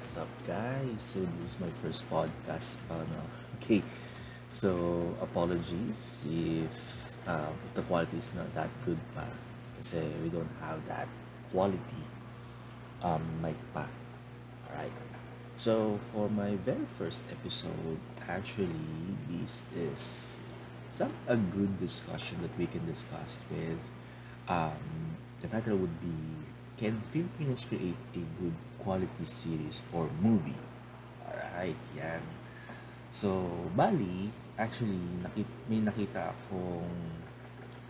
What's up guys? So this is my first podcast pa? Okay, so apologies if um, the quality is not that good pa kasi we don't have that quality um, mic pa. Alright, so for my very first episode, actually this is some a good discussion that we can discuss with um, the title would be Can Filipinos create a good quality series or movie? Alright, yan. So, bali, actually, nakit may nakita akong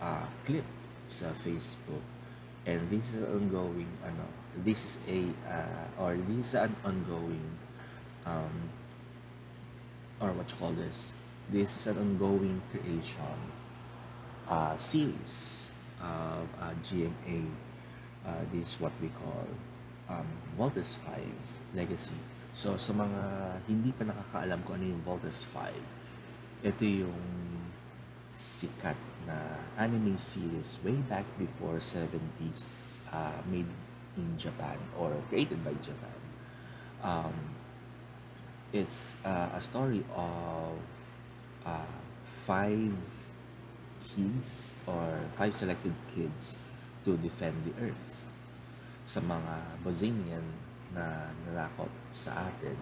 uh, clip sa Facebook. And this is ongoing, ano, this is a, uh, or this is an ongoing, um, or what you call this, this is an ongoing creation uh, series of uh, GMA. Uh, this is what we call um, Voltes 5 Legacy. So, sa mga hindi pa nakakaalam kung ano yung Voltes 5, ito yung sikat na anime series way back before 70s uh, made in Japan or created by Japan. Um, it's uh, a story of uh, five kids or five selected kids to defend the earth sa mga Bosnian na nalakot sa atin.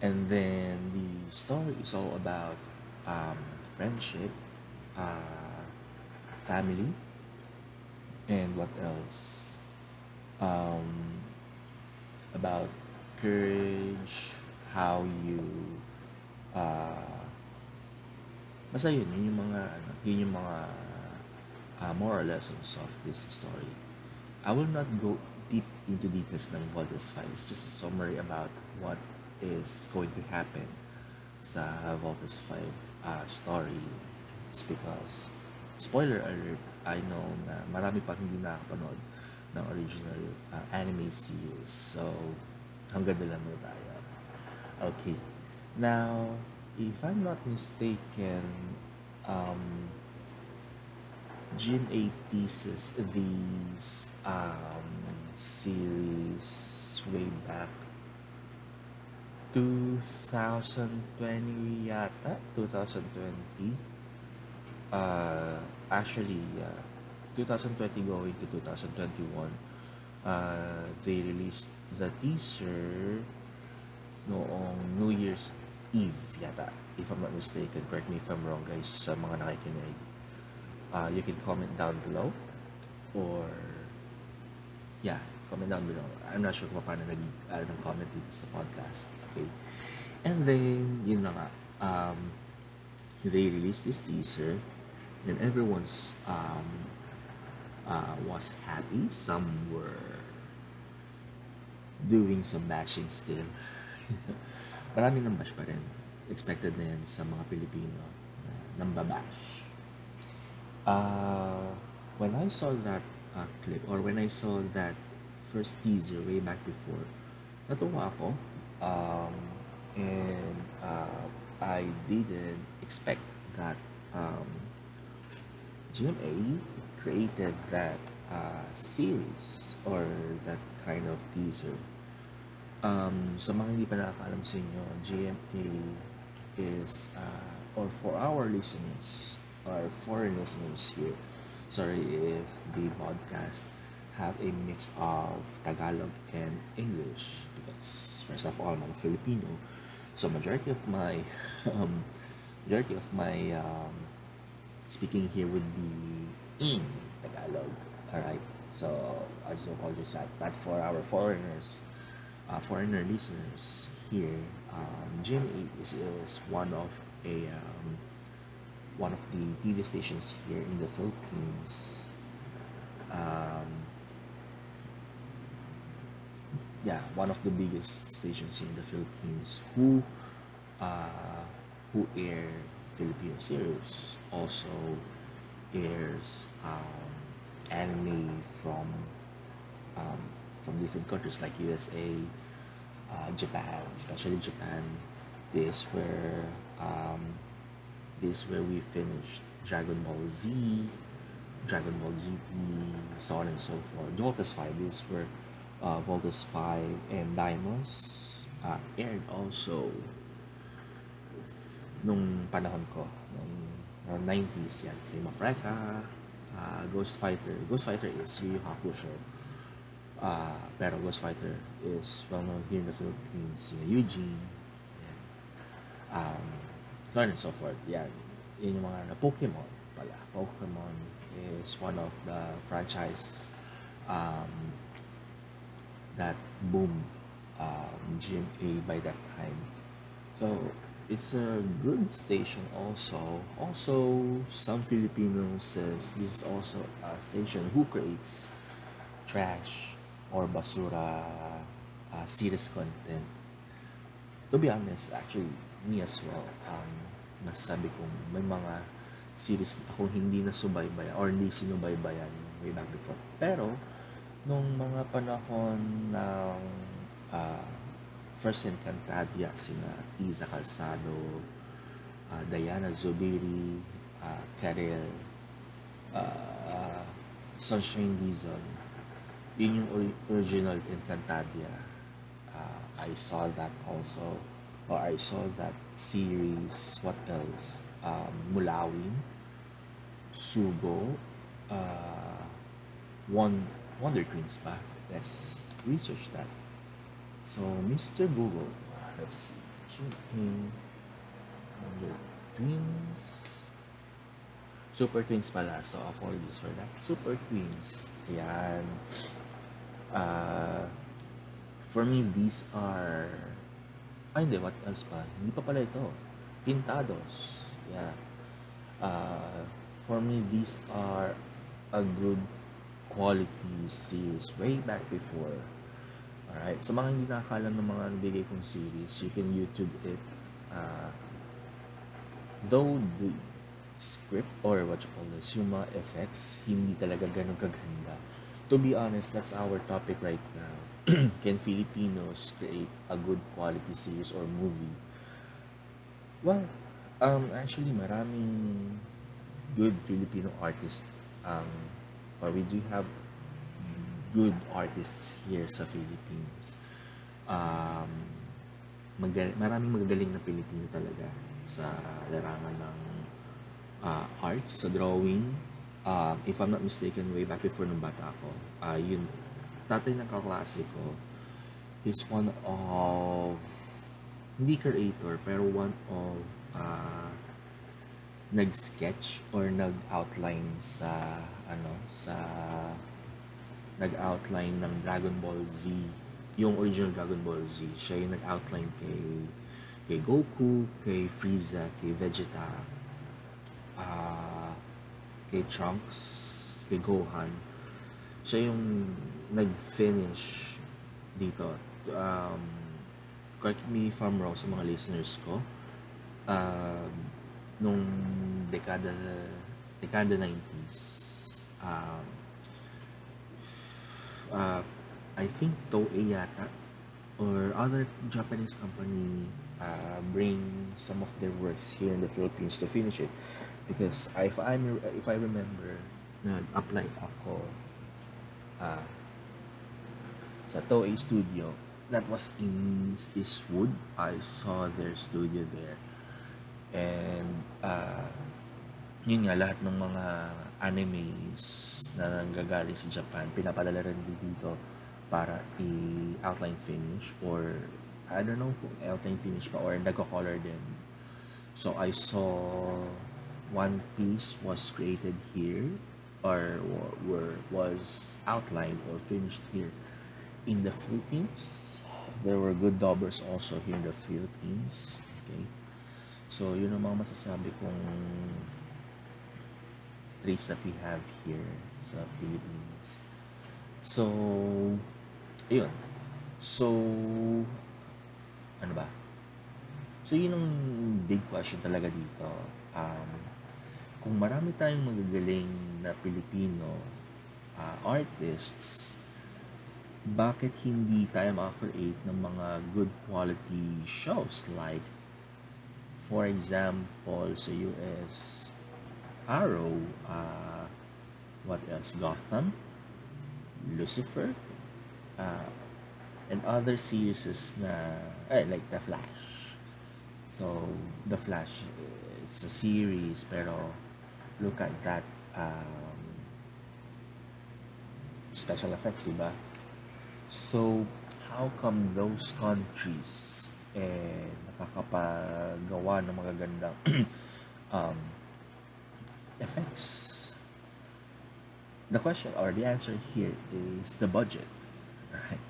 And then the story is all about um, friendship, uh, family, and what else? Um, about courage, how you uh, basta yun, yun yung mga ano, yun yung mga uh, moral lessons of this story. I will not go deep into details ng Voltes 5. It's just a summary about what is going to happen sa Voltes 5 uh, story. It's because, spoiler alert, I know na marami pa hindi nakapanood ng original uh, anime series. So, hanggang na lang muna tayo. Okay. Now, if I'm not mistaken, um, GMA thesis these um, series way back 2020 yata 2020 uh, actually uh, 2020 going to 2021 uh, they released the teaser noong New Year's Eve yata if I'm not mistaken. Correct me if I'm wrong guys sa mga nakikinig uh, you can comment down below. Or yeah comment down below. I'm not sure kung paano nag uh, ng comment dito sa podcast. Okay. And then yun na nga. Um, they released this teaser. And everyone's um, uh, was happy. Some were doing some bashing still. Marami ng bash pa rin. Expected na yan sa mga Pilipino na uh, when I saw that uh, clip or when I saw that first teaser way back before, natuwa ako. Um, and uh, I didn't expect that um, GMA created that uh, series or that kind of teaser. Um, sa mga hindi pa nakakaalam sa inyo, GMA is, uh, or for our listeners, or foreign listeners here, sorry if the podcast have a mix of Tagalog and English because first of all, I'm a Filipino, so majority of my um, majority of my um, speaking here would be in Tagalog. All right, so I just apologize that. But for our foreigners, uh, foreigner listeners here, um, Jim is, is one of a um, one of the TV stations here in the Philippines. Um, yeah, one of the biggest stations in the Philippines who uh, who air Filipino series also airs um, anime from um, from different countries like USA, uh, Japan, especially Japan. This where um, this where we finished Dragon Ball Z, Dragon Ball GT, so on and so forth. Voltes 5 is where uh, Voltus 5 and Dymos uh, aired also nung panahon ko nung uh, 90s yan Flame of Recca uh, Ghost Fighter Ghost Fighter is Yu Yu Hakusho uh, pero Ghost Fighter is well known here in the Philippines in Eugene yan. um, and so forth yan yun yung mga na Pokemon pala Pokemon is one of the franchise um, that boom um, GMA by that time. So it's a good station also. Also, some Filipinos says this is also a station who creates trash or basura uh, series content. To be honest, actually, me as well, um, masasabi kong may mga series ako hindi na subaybayan or hindi sinubaybayan way back before. Pero, nung mga panahon ng uh, First Encantadia, sina Isa Calzado, uh, Diana Zubiri, uh, Karel, uh, Sunshine Dizon, yun yung ori- original Encantadia. Uh, I saw that also, or I saw that series, what else? Um, Mulawin, Sugo, uh, One Wonder Twins ba? Let's research that. So, Mr. Google, let's see. Checking Wonder Twins. Super Twins pala. So, apologies for that. Super Twins. Ayan. Uh, for me, these are... Ay, hindi. What else pa? Hindi pa pala ito. Pintados. Yeah. Uh, for me, these are a good quality series way back before. Alright? Sa mga hindi nakakala ng mga nabigay kong series, you can YouTube it. Uh, though the script or what you call this, yung mga effects, hindi talaga ganun kaganda. To be honest, that's our topic right now. can Filipinos create a good quality series or movie? Well, um, actually, maraming good Filipino artists um, or we do have good artists here sa Philippines. Um, magal- maraming magagaling na Pilipino talaga sa larangan ng uh, arts, sa drawing. Um, if I'm not mistaken, way back before nung bata ako, uh, yun, tatay ng kaklase ko is one of, hindi creator, pero one of uh, nag-sketch or nag-outline sa ano sa nag-outline ng Dragon Ball Z yung original Dragon Ball Z. Siya yung nag-outline kay kay Goku kay Frieza kay Vegeta uh, kay Trunks kay Gohan siya yung nag-finish dito. Um, correct me if I'm wrong sa mga listeners ko. Um, nung dekada dekada 90s um, uh, I think Toei yata or other Japanese company uh, bring some of their works here in the Philippines to finish it. Because if I if I remember nag-apply. ako uh, sa Toei studio that was in Eastwood. I saw their studio there. And uh, yun nga lahat ng mga animes na nanggagaling sa Japan pinapadala rin dito para i-outline finish or I don't know kung outline finish pa or nagko-color din. So I saw One Piece was created here or were was outlined or finished here in the Philippines there were good dubbers also here in the Philippines okay So, yun ang mga masasabi kong traits that we have here sa Philippines. So, ayun. So, ano ba? So, yun ang big question talaga dito. Um, kung marami tayong magagaling na Pilipino uh, artists, bakit hindi tayo makakreate ng mga good quality shows like for example, sa US, Arrow, uh, what else? Gotham, Lucifer, uh, and other series na eh, like The Flash. So, The Flash, it's a series, pero look at that um, special effects, diba? So, how come those countries eh, nakakapagawa ng magagandang um, effects? The question or the answer here is the budget, right?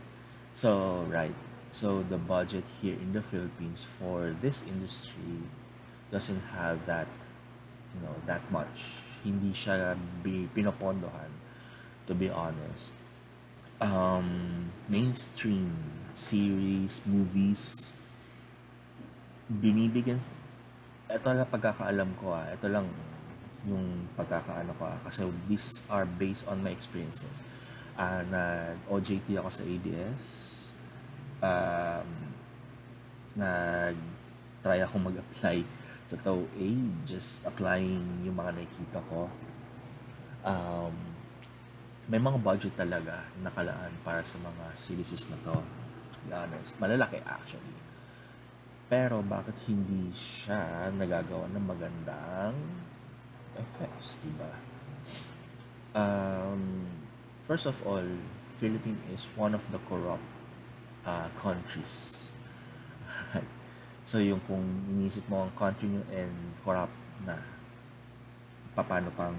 So, right. So, the budget here in the Philippines for this industry doesn't have that, you know, that much. Hindi siya bi- pinopondohan, to be honest. Um, mainstream series, movies, binibigyan, ito lang pagkakaalam ko ah, ito lang yung pagkakaano ko ah, kasi these are based on my experiences. Uh, nag-OJT ako sa ABS, um, nag-try ako mag-apply sa TOA, just applying yung mga nakikita ko. Um, may mga budget talaga nakalaan para sa mga series na. To be honest, malalaki actually. Pero bakit hindi siya nagagawa ng magandang effects, di ba? Um, first of all, Philippines is one of the corrupt uh, countries. So yung kung inisip mo ang country nyo and corrupt na, paano pang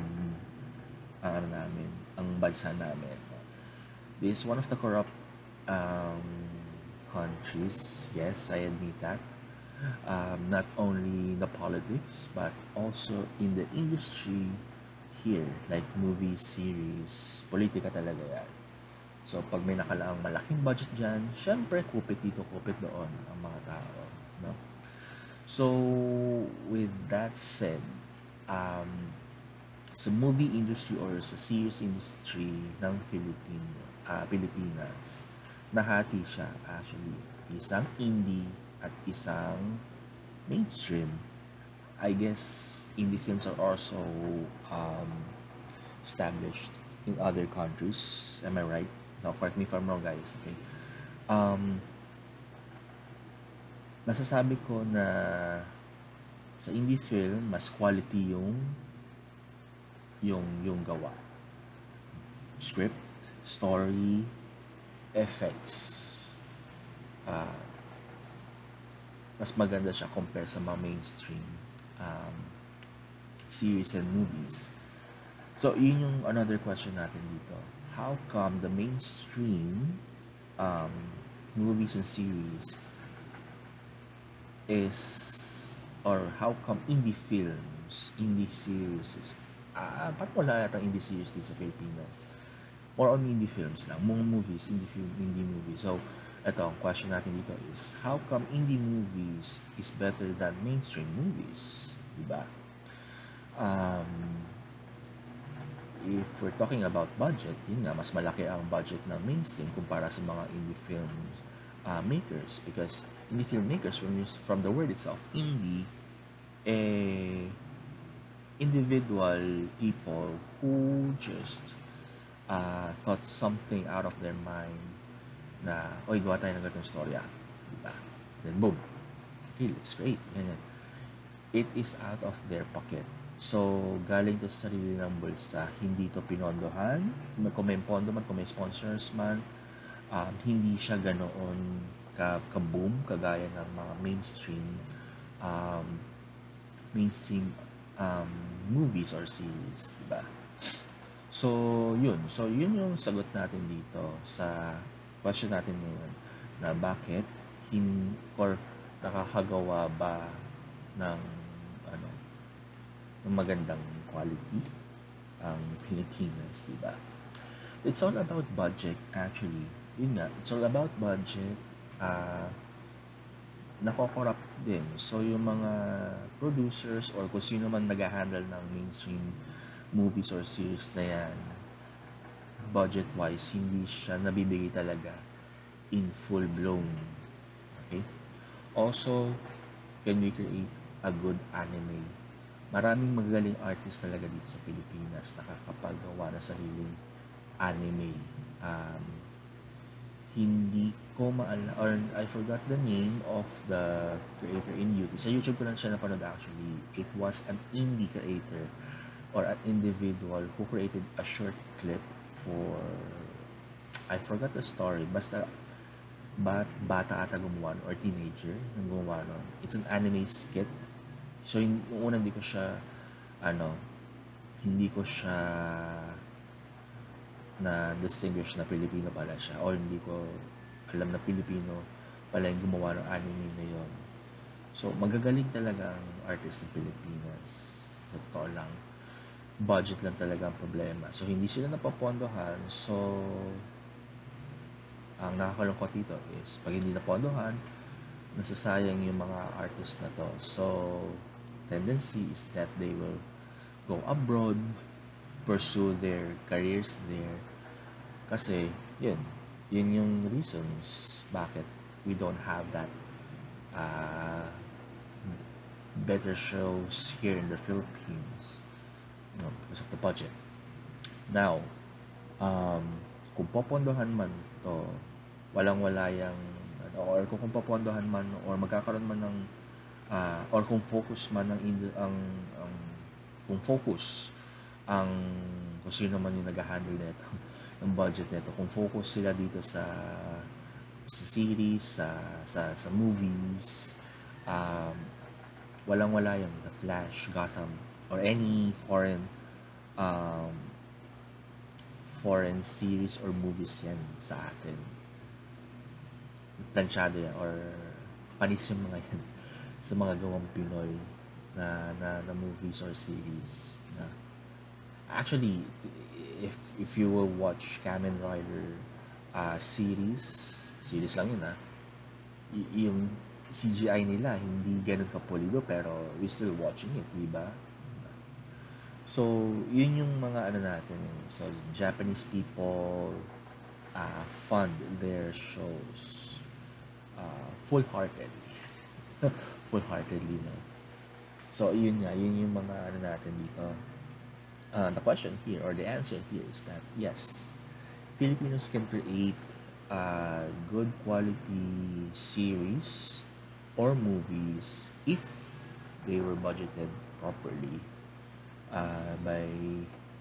ang ano namin, ang bansa namin. This is one of the corrupt um, countries. Yes, I admit that. Um, not only the politics, but also in the industry here, like movie, series, politika talaga yan. So, pag may nakalaang malaking budget dyan, syempre, kupit dito, kupit doon ang mga tao. No? So, with that said, um, sa movie industry or sa series industry ng Filipino, uh, Pilipinas, nahati siya actually. Isang indie at isang mainstream. I guess indie films are also um, established in other countries. Am I right? So correct me if I'm wrong, guys. Okay. Um, nasasabi ko na sa indie film mas quality yung yung yung gawa. Script, story, effects. Uh, mas maganda siya compare sa mga mainstream um, series and movies. So, yun yung another question natin dito. How come the mainstream um, movies and series is or how come indie films, indie series ah, ba't wala yata indie series dito sa Pilipinas? More on indie films lang, mga movies, indie film, indie movies. So, ito, ang question natin dito is, how come indie movies is better than mainstream movies? Diba? Um, if we're talking about budget, yun nga, mas malaki ang budget ng mainstream kumpara sa mga indie film uh, makers. Because indie filmmakers, you, from the word itself, indie, eh, individual people who just uh, thought something out of their mind na, oy, gawa tayo ng ganitong storya. Diba? Then, boom. Okay, let's create. Ganyan. It is out of their pocket. So, galing to sa sarili ng bulsa. Hindi to pinondohan. Kung may pondo man, kung may sponsors man, um, hindi siya ganoon ka, ka-boom, kagaya ng mga mainstream um, mainstream um, movies or series, diba? So, yun. So, yun yung sagot natin dito sa question natin ngayon na bakit hin or nakakagawa ba ng ano ng magandang quality ang Pilipinas, di ba? It's all about budget actually. Yun nga, it's all about budget. Uh, nako-corrupt din. So, yung mga producers or kung sino man nag-handle ng mainstream movies or series na yan, budget-wise, hindi siya nabibigay talaga in full-blown. Okay? Also, can we create a good anime? Maraming magagaling artist talaga dito sa Pilipinas nakakapagawa na sariling anime. Um, hindi ko maala or I forgot the name of the creator in YouTube. Sa YouTube ko lang siya napanood actually. It was an indie creator or an individual who created a short clip for I forgot the story. Basta bat, bata ata gumawa or teenager nang gumawa nun. It's an anime skit. So, yung una hindi ko siya ano, hindi ko siya na distinguish na Pilipino pala siya or hindi ko alam na Pilipino pala yung gumawa ng anime na yon. So, magagaling talaga ang artist ng Pilipinas. Sa totoo lang. Budget lang talaga ang problema. So, hindi sila napapondohan. So, ang nakakalungkot dito is pag hindi napondohan, nasasayang yung mga artist na to. So, tendency is that they will go abroad, pursue their careers there. Kasi, yun, yun yung reasons bakit we don't have that uh, better shows here in the Philippines you know, because of the budget. Now, um, kung popondohan man to, walang-wala yung ano, or kung, kung papondohan man or magkakaroon man ng uh, or kung focus man ng ang, ang kung focus ang kung sino man yung nag-handle nito ng budget nito. Kung focus sila dito sa sa series sa sa, sa movies um, walang wala yung The Flash, Gotham or any foreign um, foreign series or movies yan sa atin. Planchado yan or panis yung mga yan sa mga gawang Pinoy na, na, na movies or series na. Actually if if you will watch Kamen Rider uh, series series lang yun ah y- yung CGI nila hindi ganun kapulido pero we still watching it di ba so yun yung mga ano natin so Japanese people uh, fund their shows uh, full-heartedly. full-heartedly, no? So, yun nga, yun yung mga ano natin dito. Uh, the question here, or the answer here is that, yes, Filipinos can create uh, good quality series or movies if they were budgeted properly uh, by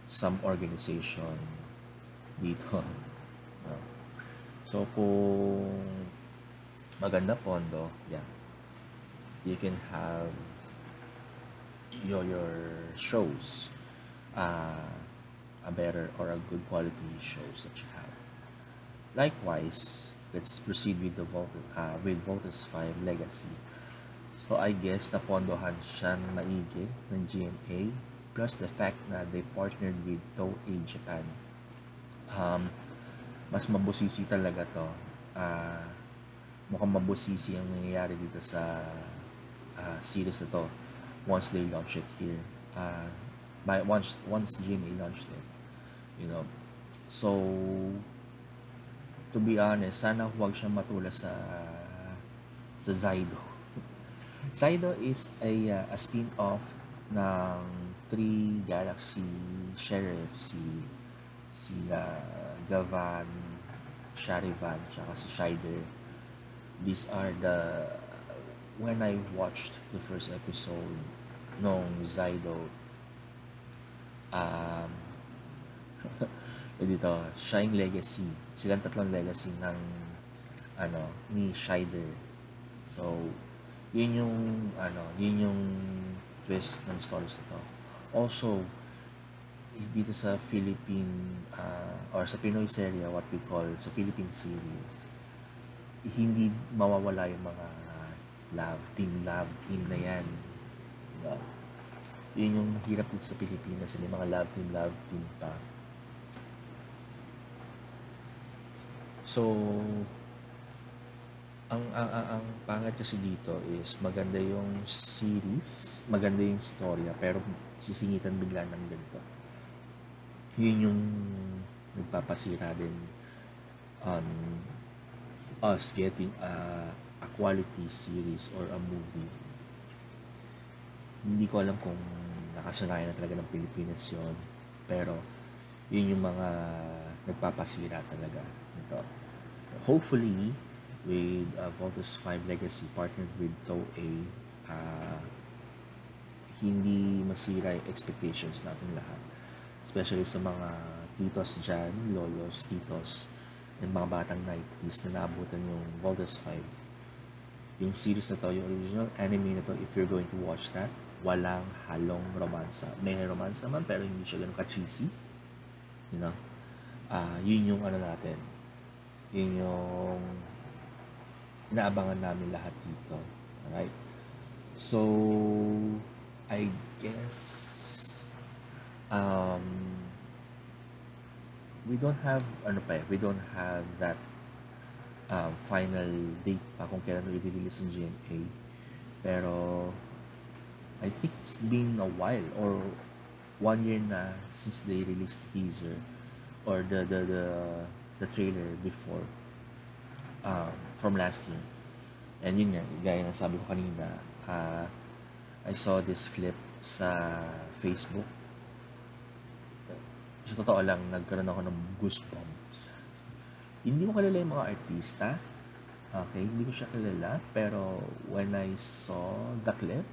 some organization dito. No? So, kung maganda pondo, yeah, you can have your your shows uh, a better or a good quality shows that you have. Likewise, let's proceed with the Volt uh, with Voltus 5 Legacy. So I guess napondohan siya ng maigi ng GMA plus the fact na they partnered with Toei Japan. Um, mas mabusisi talaga to. Uh, mukhang mabusisi ang nangyayari dito sa uh, series na to once they launch it here. Uh, by once once GMA launched it. You know. So to be honest, sana huwag siyang matula sa sa Zaido. Zaido is a uh, a spin-off ng Three Galaxy Sheriff si sila Gavan, Sharivan, tsaka si Shider these are the when I watched the first episode nung Zydo um dito Shine Legacy silang tatlong legacy ng ano ni Shider so yun yung ano yun yung twist ng stories nito also dito sa Philippine uh, or sa Pinoy serie what we call sa Philippine series hindi mawawala yung mga love, team love, team na yan. Diba? Yun yung hirap dito sa Pilipinas, may mga love team, love team pa. So, ang, ang, ang, ang pangat kasi dito is maganda yung series, maganda yung storya, pero sisingitan bigla ng ganito. Yun yung nagpapasira din on us getting a, a quality series or a movie. Hindi ko alam kung nakasanayan na talaga ng Pilipinas yon pero yun yung mga nagpapasira talaga nito. hopefully with uh, Voltus 5 Legacy partnered with Toei uh, hindi masira yung expectations natin lahat. Especially sa mga titos dyan, lolos, titos and mga batang 90s na naabutan yung Voltus 5 yung series na to, yung original anime na to if you're going to watch that walang halong romansa may romansa man pero hindi siya ganun ka-cheesy you know uh, yun yung ano natin yun yung inaabangan namin lahat dito. Alright? So, I guess, um, we don't have, ano pa eh, we don't have that um, final date pa kung kailan i-release ng GMA. Pero, I think it's been a while or one year na since they released the teaser or the the the, the trailer before um, from last year. And yun nga, gaya ng sabi ko kanina, uh, I saw this clip sa Facebook. Sa totoo lang, nagkaroon ako ng goosebumps. Hindi ko kilala yung mga artista. Okay, hindi ko siya kilala. Pero when I saw the clip,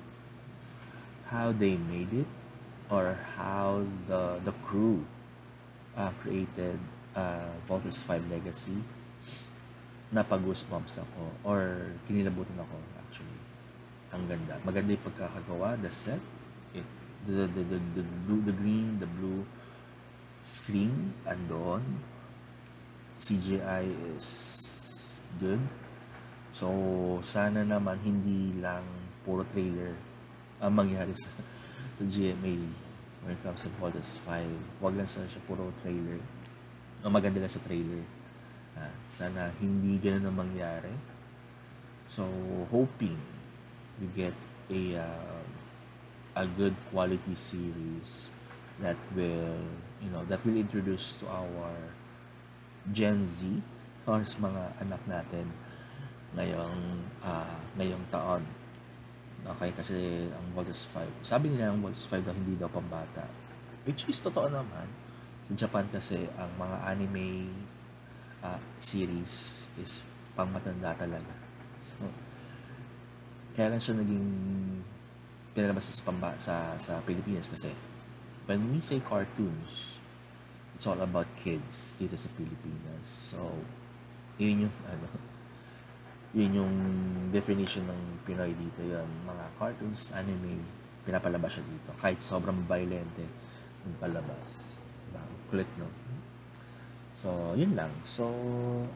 how they made it, or how the the crew uh, created uh, Voltus 5 Legacy, napag-goosebumps ako or kinilabutan ako actually. Ang ganda. Maganda yung pagkakagawa, the set, it, the, the, the, the, blue, the green, the blue screen, andon. CGI is good. So, sana naman hindi lang puro trailer ang mangyari sa, sa GMA when it comes to Voltus 5. Huwag lang sana siya puro trailer. Ang maganda lang sa trailer Uh, sana hindi ganun ang mangyari. So, hoping we get a uh, a good quality series that will, you know, that will introduce to our Gen Z or mga anak natin ngayong uh, ngayong taon. Okay, kasi ang Voltus 5, sabi nila ang Voltus 5 daw hindi daw pambata. Which is totoo naman. Sa Japan kasi ang mga anime uh, series is pang matanda talaga. So, kaya lang siya naging pinalabas sa, pamba, sa, sa Pilipinas kasi when we say cartoons, it's all about kids dito sa Pilipinas. So, yun yung, ano, yun yung definition ng Pinoy dito yun. Mga cartoons, anime, pinapalabas siya dito. Kahit sobrang violente yung palabas. Diba? Kulit, no? So, yun lang. So,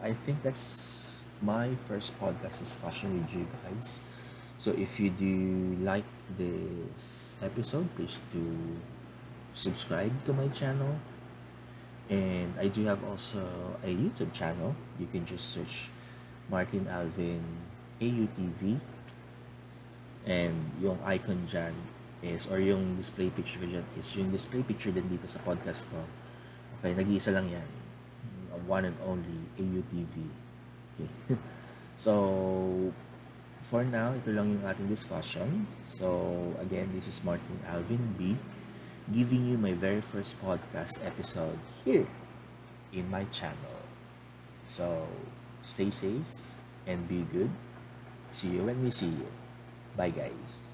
I think that's my first podcast discussion with you guys. So, if you do like this episode, please do subscribe to my channel. And I do have also a YouTube channel. You can just search Martin Alvin AUTV. And yung icon dyan is, or yung display picture dyan is yung display picture din dito sa podcast ko. Okay, nag-iisa lang yan one and only AUTV. Okay. so, for now, ito lang yung ating discussion. So, again, this is Martin Alvin B. giving you my very first podcast episode here in my channel. So, stay safe and be good. See you when we see you. Bye, guys.